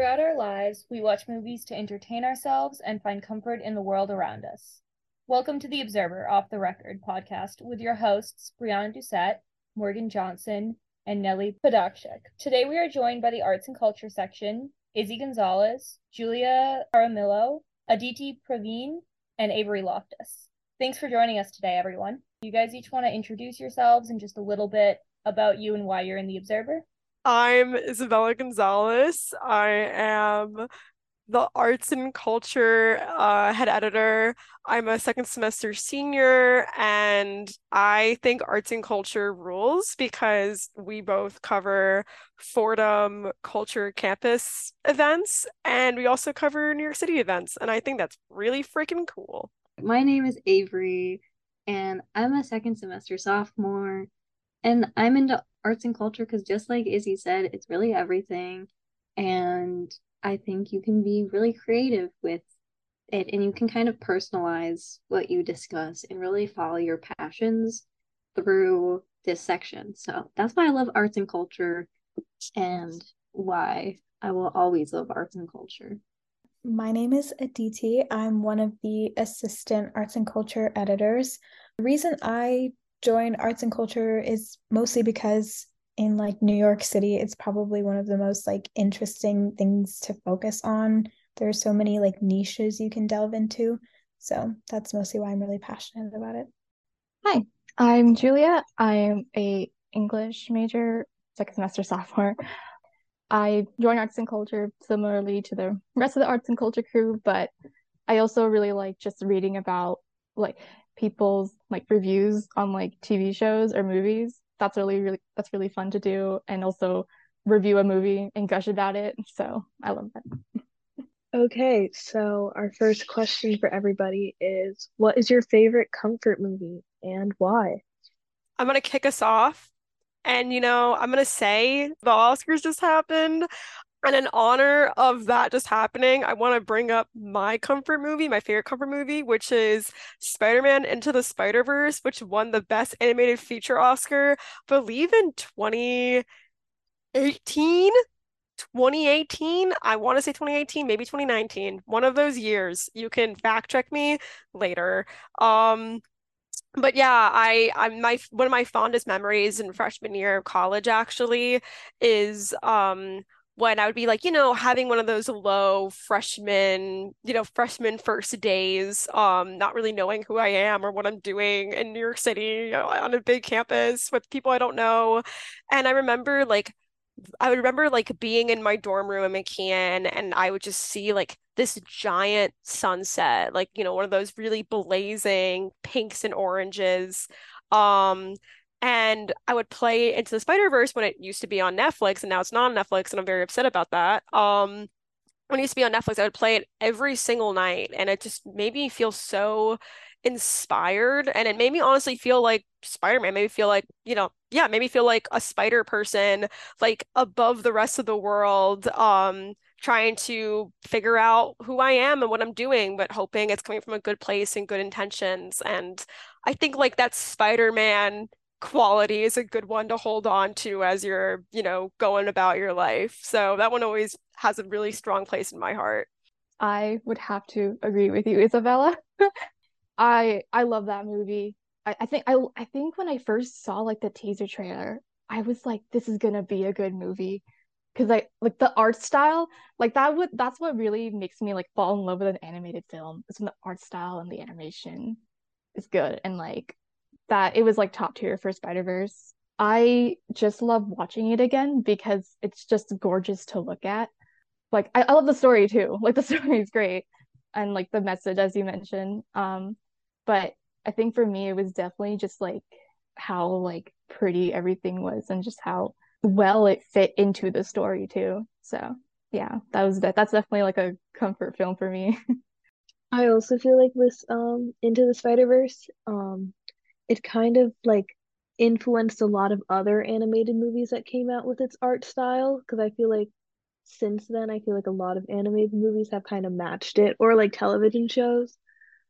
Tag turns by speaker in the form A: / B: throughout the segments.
A: Throughout our lives, we watch movies to entertain ourselves and find comfort in the world around us. Welcome to the Observer Off the Record podcast with your hosts, Brianna Doucette, Morgan Johnson, and Nellie Podokshik. Today we are joined by the Arts and Culture section, Izzy Gonzalez, Julia Jaramillo, Aditi Praveen, and Avery Loftis. Thanks for joining us today, everyone. You guys each want to introduce yourselves and just a little bit about you and why you're in the Observer?
B: I'm Isabella Gonzalez. I am the arts and culture uh, head editor. I'm a second semester senior, and I think arts and culture rules because we both cover Fordham Culture Campus events, and we also cover New York City events. And I think that's really freaking cool.
C: My name is Avery, and I'm a second semester sophomore. And I'm into arts and culture because just like Izzy said, it's really everything. And I think you can be really creative with it and you can kind of personalize what you discuss and really follow your passions through this section. So that's why I love arts and culture and why I will always love arts and culture.
D: My name is Aditi. I'm one of the assistant arts and culture editors. The reason I joined arts and culture is mostly because in like New York City, it's probably one of the most like interesting things to focus on. There's so many like niches you can delve into. So that's mostly why I'm really passionate about it.
E: Hi, I'm Julia. I am a English major, second semester sophomore. I joined arts and culture similarly to the rest of the arts and culture crew, but I also really like just reading about like people's like reviews on like TV shows or movies. That's really really that's really fun to do and also review a movie and gush about it. So I love that.
F: Okay, so our first question for everybody is what is your favorite comfort movie and why?
B: I'm going to kick us off. And, you know, I'm going to say the Oscars just happened. And in honor of that just happening, I want to bring up my comfort movie, my favorite comfort movie, which is Spider Man Into the Spider Verse, which won the Best Animated Feature Oscar, believe in 2018. 2018 i want to say 2018 maybe 2019 one of those years you can fact check me later um but yeah i i'm my one of my fondest memories in freshman year of college actually is um when I would be like, you know, having one of those low freshman, you know, freshman first days, um, not really knowing who I am or what I'm doing in New York City you know, on a big campus with people I don't know. And I remember like I would remember like being in my dorm room in McKeon and I would just see like this giant sunset, like, you know, one of those really blazing pinks and oranges. Um, and I would play Into the Spider Verse when it used to be on Netflix, and now it's not on Netflix, and I'm very upset about that. Um, when it used to be on Netflix, I would play it every single night, and it just made me feel so inspired, and it made me honestly feel like Spider-Man. Made me feel like you know, yeah, made me feel like a spider person, like above the rest of the world. Um, trying to figure out who I am and what I'm doing, but hoping it's coming from a good place and good intentions. And I think like that Spider-Man quality is a good one to hold on to as you're, you know, going about your life. So that one always has a really strong place in my heart.
E: I would have to agree with you, Isabella. I I love that movie. I, I think I I think when I first saw like the teaser trailer, I was like, this is gonna be a good movie. Cause I like the art style, like that would that's what really makes me like fall in love with an animated film. Is when the art style and the animation is good and like that it was like top tier for Spider Verse. I just love watching it again because it's just gorgeous to look at. Like I, I love the story too. Like the story is great and like the message as you mentioned. Um, but I think for me it was definitely just like how like pretty everything was and just how well it fit into the story too. So yeah, that was that. That's definitely like a comfort film for me.
F: I also feel like this um Into the Spider Verse um it kind of like influenced a lot of other animated movies that came out with its art style because I feel like since then I feel like a lot of animated movies have kind of matched it or like television shows.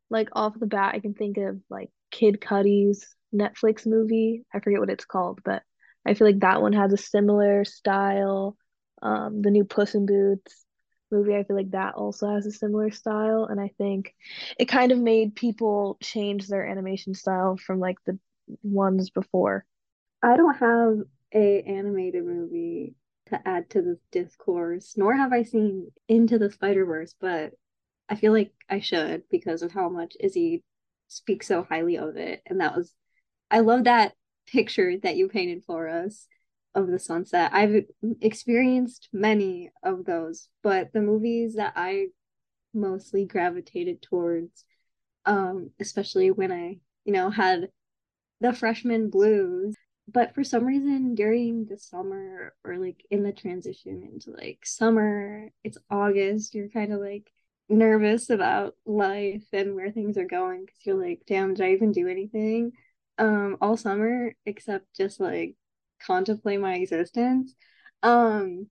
F: Like off the bat I can think of like Kid Cudi's Netflix movie. I forget what it's called, but I feel like that one has a similar style. Um, the new Puss in Boots. Movie, I feel like that also has a similar style, and I think it kind of made people change their animation style from like the ones before.
C: I don't have a animated movie to add to this discourse, nor have I seen Into the Spider-Verse, but I feel like I should because of how much Izzy speaks so highly of it. And that was I love that picture that you painted for us of the sunset. I've experienced many of those, but the movies that I mostly gravitated towards, um, especially when I, you know, had the freshman blues. But for some reason during the summer or like in the transition into like summer, it's August, you're kind of like nervous about life and where things are going because you're like, damn, did I even do anything um all summer except just like contemplate my existence. Um,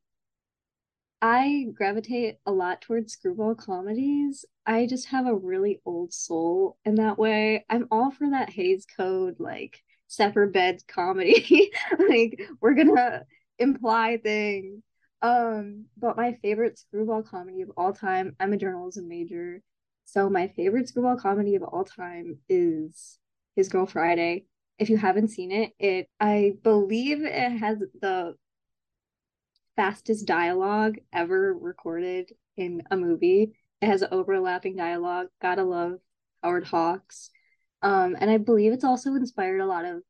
C: I gravitate a lot towards screwball comedies. I just have a really old soul in that way. I'm all for that Hays Code, like separate beds comedy. like we're gonna imply things. Um, but my favorite screwball comedy of all time, I'm a journalism major. So my favorite screwball comedy of all time is His Girl Friday if you haven't seen it, it I believe it has the fastest dialogue ever recorded in a movie. It has overlapping dialogue. Gotta love Howard Hawks. Um, and I believe it's also inspired a lot of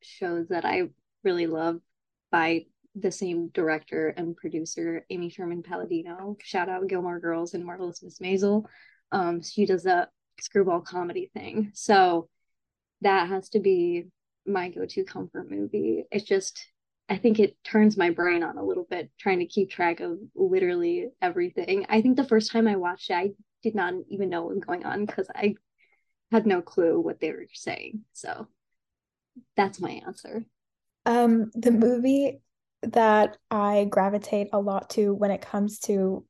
C: shows that I really love by the same director and producer, Amy Sherman Palladino. Shout out Gilmore Girls and Marvelous Miss Maisel. Um, she does a screwball comedy thing. So that has to be my go-to comfort movie. It's just I think it turns my brain on a little bit trying to keep track of literally everything. I think the first time I watched it, I did not even know what was going on because I had no clue what they were saying. So that's my answer.
D: Um, the movie that I gravitate a lot to when it comes to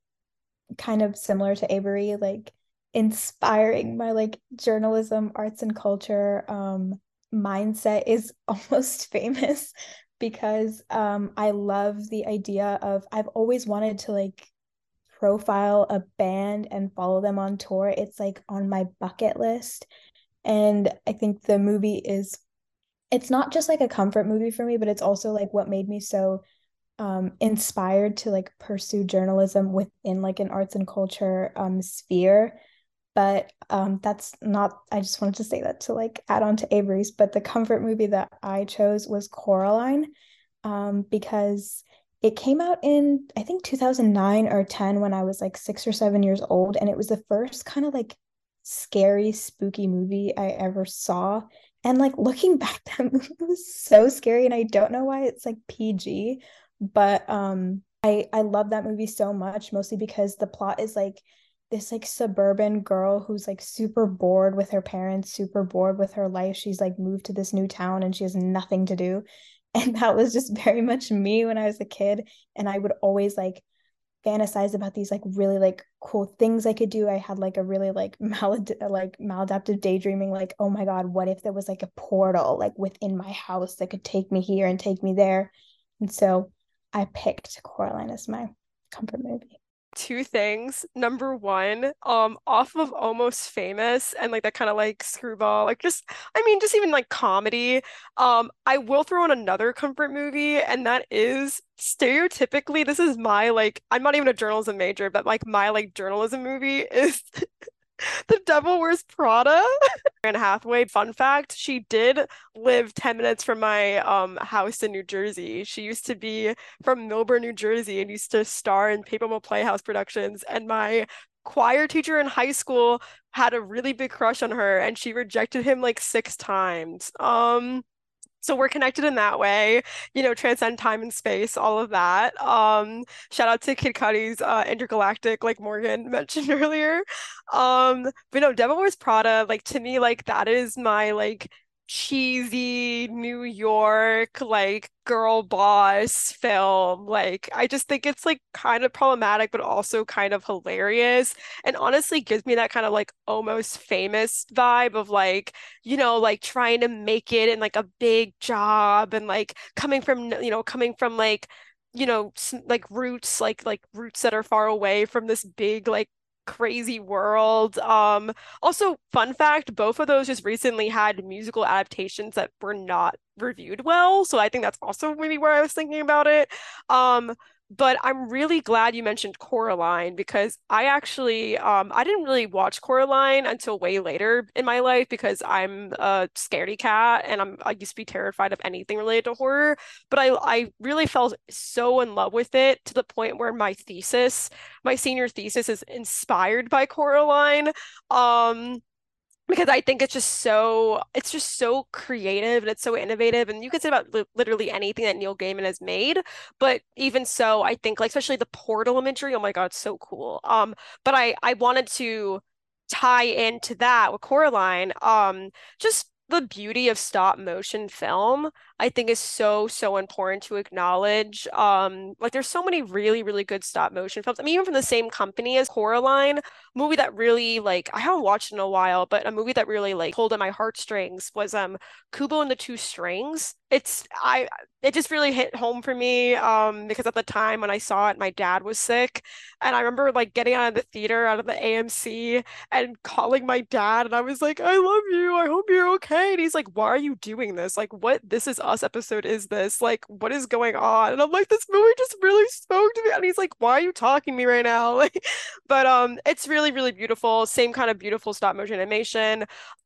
D: kind of similar to Avery, like inspiring my like journalism, arts and culture um mindset is almost famous because um I love the idea of I've always wanted to like profile a band and follow them on tour. It's like on my bucket list. And I think the movie is it's not just like a comfort movie for me, but it's also like what made me so um inspired to like pursue journalism within like an arts and culture um sphere but um that's not i just wanted to say that to like add on to avery's but the comfort movie that i chose was coraline um because it came out in i think 2009 or 10 when i was like six or seven years old and it was the first kind of like scary spooky movie i ever saw. And like looking back that movie was so scary and i don't know why it's like pg but um i i love that movie so much mostly because the plot is like this like suburban girl who's like super bored with her parents, super bored with her life. She's like moved to this new town and she has nothing to do. And that was just very much me when I was a kid. And I would always like fantasize about these like really like cool things I could do. I had like a really like mal like maladaptive daydreaming, like, oh my God, what if there was like a portal like within my house that could take me here and take me there? And so I picked Coraline as my comfort movie
B: two things. Number one, um, off of Almost Famous and like that kind of like screwball, like just I mean, just even like comedy. Um, I will throw in another comfort movie, and that is stereotypically, this is my like I'm not even a journalism major, but like my like journalism movie is The Devil Wears Prada. Anne Hathaway, fun fact, she did live 10 minutes from my um house in New Jersey. She used to be from Millburn, New Jersey, and used to star in Paper Mill Playhouse productions. And my choir teacher in high school had a really big crush on her, and she rejected him like six times. Um, so we're connected in that way you know transcend time and space all of that. Um shout out to kid cudi's uh Entergalactic like morgan mentioned earlier. Um but no devil wears prada like to me like that is my like cheesy New York like girl boss film. Like I just think it's like kind of problematic but also kind of hilarious and honestly gives me that kind of like almost famous vibe of like, you know, like trying to make it in like a big job and like coming from you know, coming from like you know, like roots, like like roots that are far away from this big like crazy world. Um, also, fun fact, both of those just recently had musical adaptations that were not reviewed well. So I think that's also maybe where I was thinking about it. Um, but I'm really glad you mentioned Coraline because I actually um I didn't really watch Coraline until way later in my life because I'm a scaredy cat and I'm I used to be terrified of anything related to horror. But I I really fell so in love with it to the point where my thesis, my senior thesis is inspired by Coraline. Um because I think it's just so it's just so creative and it's so innovative and you can say about li- literally anything that Neil Gaiman has made but even so I think like especially the portal imagery oh my god so cool. Um but I I wanted to tie into that with Coraline um just the beauty of stop motion film I think is so so important to acknowledge. Um, like there's so many really really good stop motion films. I mean, even from the same company as Coraline, movie that really like I haven't watched in a while, but a movie that really like pulled at my heartstrings was um Kubo and the Two Strings. It's I it just really hit home for me um because at the time when I saw it, my dad was sick, and I remember like getting out of the theater out of the AMC and calling my dad, and I was like, I love you. I hope you're okay. And he's like, Why are you doing this? Like, what? This is us episode is this? Like, what is going on? And I'm like, this movie just really spoke to me. And he's like, why are you talking to me right now? Like, but um, it's really, really beautiful. Same kind of beautiful stop motion animation.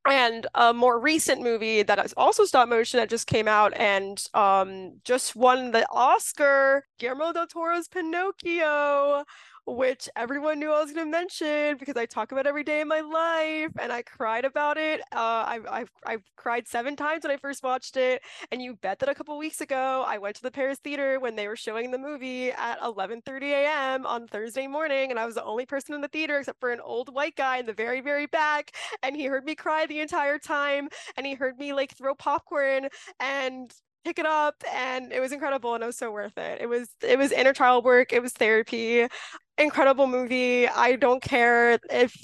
B: And a more recent movie that is also stop motion that just came out and um just won the Oscar, Guillermo del Toro's Pinocchio which everyone knew I was going to mention because I talk about every day in my life and I cried about it. Uh, I've, I've, I've cried seven times when I first watched it. And you bet that a couple weeks ago, I went to the Paris Theater when they were showing the movie at 11.30 a.m. on Thursday morning. And I was the only person in the theater except for an old white guy in the very, very back. And he heard me cry the entire time. And he heard me like throw popcorn and pick it up and it was incredible and it was so worth it. It was it was inner child work, it was therapy. Incredible movie. I don't care if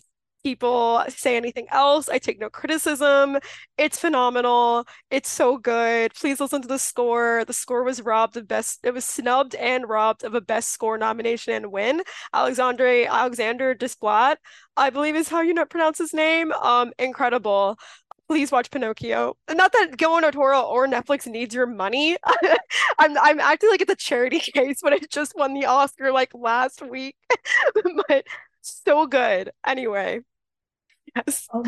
B: people say anything else. I take no criticism. It's phenomenal. It's so good. Please listen to the score. The score was robbed of best it was snubbed and robbed of a best score nomination and win. Alexandre Alexander Desplat, I believe is how you pronounce his name. Um incredible please watch Pinocchio. Not that Guillermo Toro or Netflix needs your money. I'm I'm acting like it's a charity case when it just won the Oscar like last week. but so good. Anyway. Yes.
D: Oh,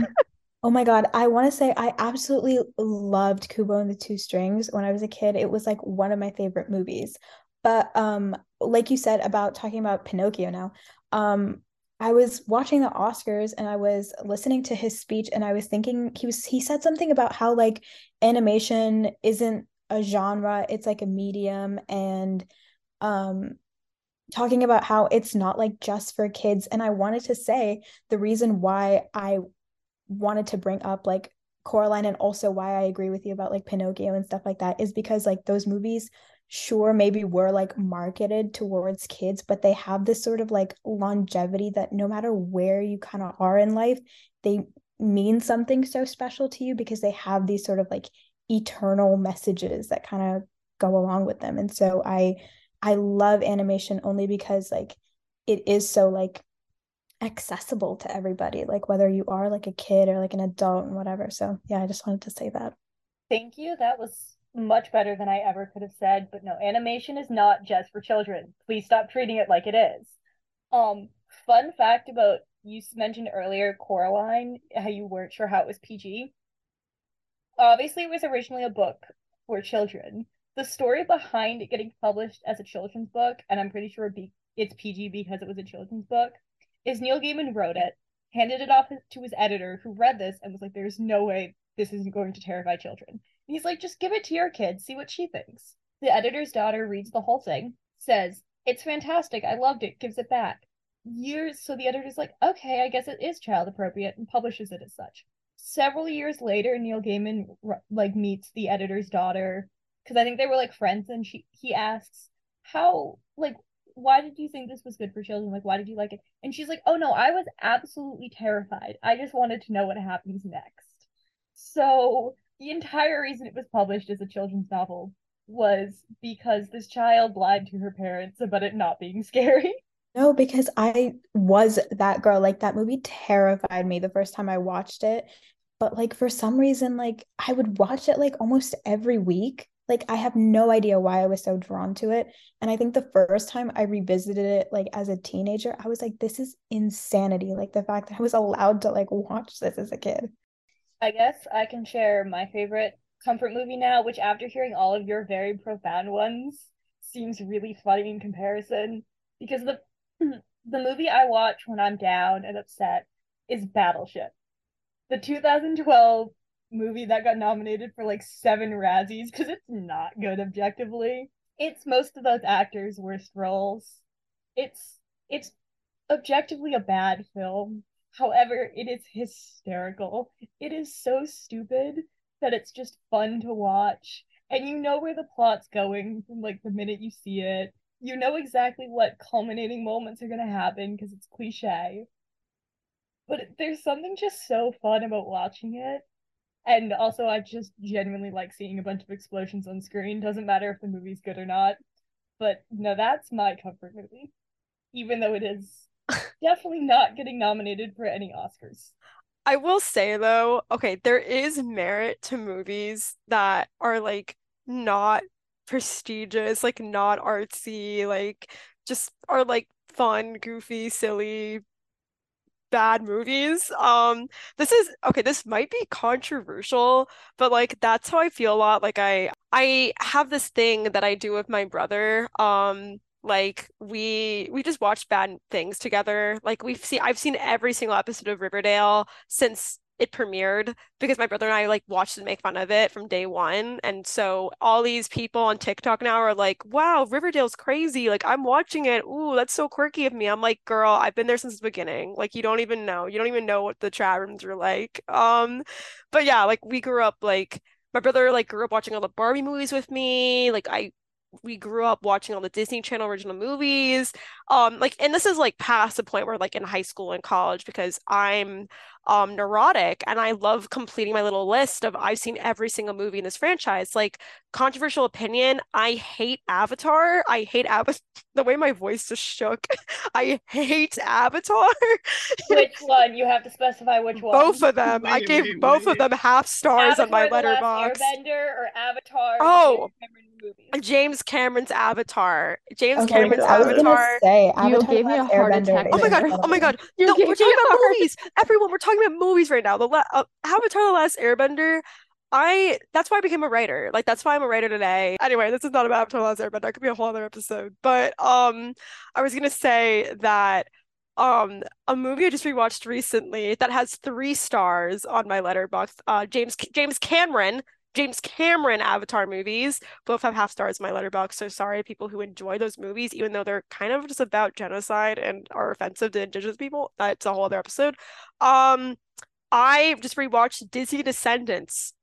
D: oh my God. I want to say I absolutely loved Kubo and the Two Strings when I was a kid. It was like one of my favorite movies. But um, like you said about talking about Pinocchio now, um, I was watching the Oscars and I was listening to his speech and I was thinking he was he said something about how like animation isn't a genre, it's like a medium and um talking about how it's not like just for kids. And I wanted to say the reason why I wanted to bring up like Coraline and also why I agree with you about like Pinocchio and stuff like that is because like those movies sure maybe were like marketed towards kids but they have this sort of like longevity that no matter where you kind of are in life they mean something so special to you because they have these sort of like eternal messages that kind of go along with them. And so i i love animation only because like it is so like accessible to everybody like whether you are like a kid or like an adult and whatever. So yeah i just wanted to say that.
A: Thank you. That was much better than I ever could have said. But no, animation is not just for children. Please stop treating it like it is. Um, fun fact about you mentioned earlier Coraline, how you weren't sure how it was PG. Obviously, it was originally a book for children. The story behind it getting published as a children's book, and I'm pretty sure it's PG because it was a children's book, is Neil Gaiman wrote it, handed it off to his editor, who read this and was like, "There's no way this isn't going to terrify children." He's like, just give it to your kid, see what she thinks. The editor's daughter reads the whole thing, says, It's fantastic, I loved it, gives it back. Years, so the editor's like, Okay, I guess it is child appropriate, and publishes it as such. Several years later, Neil Gaiman like meets the editor's daughter because I think they were like friends, and she he asks, How, like, why did you think this was good for children? Like, why did you like it? And she's like, Oh no, I was absolutely terrified. I just wanted to know what happens next. So the entire reason it was published as a children's novel was because this child lied to her parents about it not being scary.
D: No, because I was that girl. Like that movie terrified me the first time I watched it. But like for some reason, like I would watch it like almost every week. Like I have no idea why I was so drawn to it. And I think the first time I revisited it like as a teenager, I was like, this is insanity. Like the fact that I was allowed to like watch this as a kid.
A: I guess I can share my favorite comfort movie now, which after hearing all of your very profound ones seems really funny in comparison. Because the the movie I watch when I'm down and upset is Battleship. The 2012 movie that got nominated for like seven Razzies because it's not good objectively. It's most of those actors' worst roles. It's it's objectively a bad film. However, it is hysterical. It is so stupid that it's just fun to watch. And you know where the plot's going from like the minute you see it. You know exactly what culminating moments are going to happen because it's cliche. But there's something just so fun about watching it. And also, I just genuinely like seeing a bunch of explosions on screen. Doesn't matter if the movie's good or not. But no, that's my comfort movie. Even though it is definitely not getting nominated for any Oscars.
B: I will say though, okay, there is merit to movies that are like not prestigious, like not artsy, like just are like fun, goofy, silly, bad movies. Um, this is okay, this might be controversial, but like that's how I feel a lot. Like I I have this thing that I do with my brother. Um, like we we just watch bad things together. Like we've seen I've seen every single episode of Riverdale since it premiered because my brother and I like watched and make fun of it from day one. And so all these people on TikTok now are like, wow, Riverdale's crazy. Like I'm watching it. Ooh, that's so quirky of me. I'm like, girl, I've been there since the beginning. Like you don't even know. You don't even know what the chat rooms are like. Um, but yeah, like we grew up like my brother like grew up watching all the Barbie movies with me. Like I we grew up watching all the Disney Channel original movies. Um, like, and this is like past the point where like in high school and college because I'm um neurotic and I love completing my little list of I've seen every single movie in this franchise. Like controversial opinion, I hate Avatar. I hate Avatar. The way my voice just shook. I hate Avatar.
A: which one? You have to specify which one.
B: Both of them. Wait, I gave wait, both wait. of them half stars Avatar, on my Letterboxd.
A: Airbender or Avatar?
B: Oh, James Cameron's Avatar. James okay, Cameron's Avatar.
D: Say,
E: Avatar. You gave me a heart attack.
B: Oh my god! Oh my god! You no, we're talking about movies. Everyone, we're talking about movies right now. The la- uh, Avatar: The Last Airbender. I that's why I became a writer. Like that's why I'm a writer today. Anyway, this is not about Avatar: The Last Airbender. That could be a whole other episode. But um, I was gonna say that um a movie I just rewatched recently that has three stars on my Letterboxd. Uh, James James Cameron James Cameron Avatar movies both have half stars in my Letterboxd. So sorry, people who enjoy those movies, even though they're kind of just about genocide and are offensive to indigenous people. That's a whole other episode. Um, I just rewatched Disney Descendants.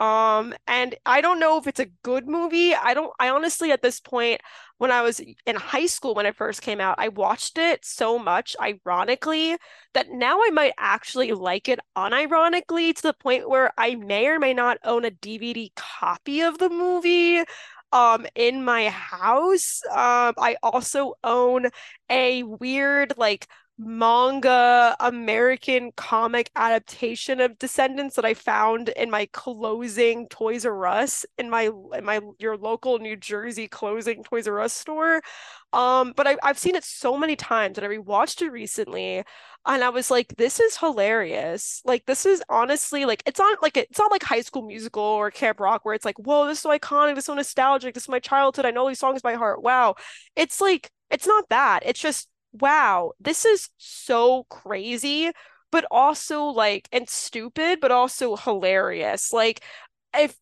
B: Um, and I don't know if it's a good movie. I don't, I honestly, at this point, when I was in high school when it first came out, I watched it so much, ironically, that now I might actually like it unironically to the point where I may or may not own a DVD copy of the movie um in my house. Um, I also own a weird like manga American comic adaptation of Descendants that I found in my closing Toys R Us in my in my your local New Jersey closing Toys R Us store. Um, but I, I've seen it so many times and I rewatched it recently and I was like, this is hilarious. Like this is honestly like it's not like it's not like High School Musical or Camp Rock where it's like, whoa, this is so iconic, this is so nostalgic, this is my childhood. I know these songs by heart. Wow. It's like it's not that. It's just wow, this is so crazy, but also like, and stupid, but also hilarious. Like, if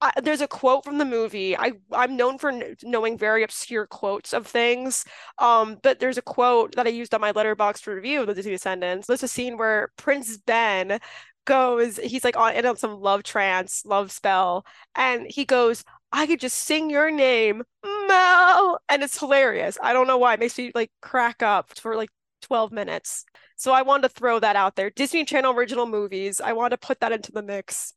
B: I, there's a quote from the movie. I I'm known for knowing very obscure quotes of things. Um, but there's a quote that I used on my Letterboxd review of the Descendants. There's a scene where Prince Ben goes, he's like on in some love trance, love spell, and he goes, I could just sing your name, Mal, and it's hilarious. I don't know why. It makes me like crack up for like 12 minutes. So I wanted to throw that out there. Disney Channel original movies. I want to put that into the mix.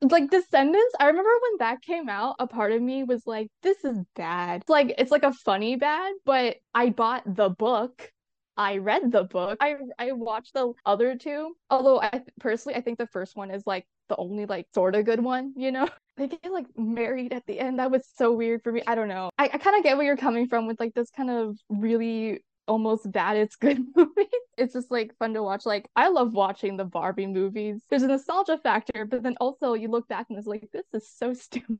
E: like Descendants, I remember when that came out, a part of me was like, this is bad. It's like it's like a funny bad, but I bought the book. I read the book. I I watched the other two. Although I personally I think the first one is like the only like sort of good one, you know? They get like married at the end. That was so weird for me. I don't know. I, I kind of get where you're coming from with like this kind of really almost bad it's good movie. It's just like fun to watch. Like I love watching the Barbie movies. There's a nostalgia factor, but then also you look back and it's like this is so stupid.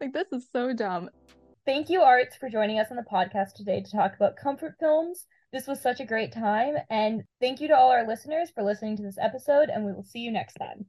E: like this is so dumb.
A: Thank you, Arts, for joining us on the podcast today to talk about comfort films. This was such a great time, and thank you to all our listeners for listening to this episode, and we will see you next time.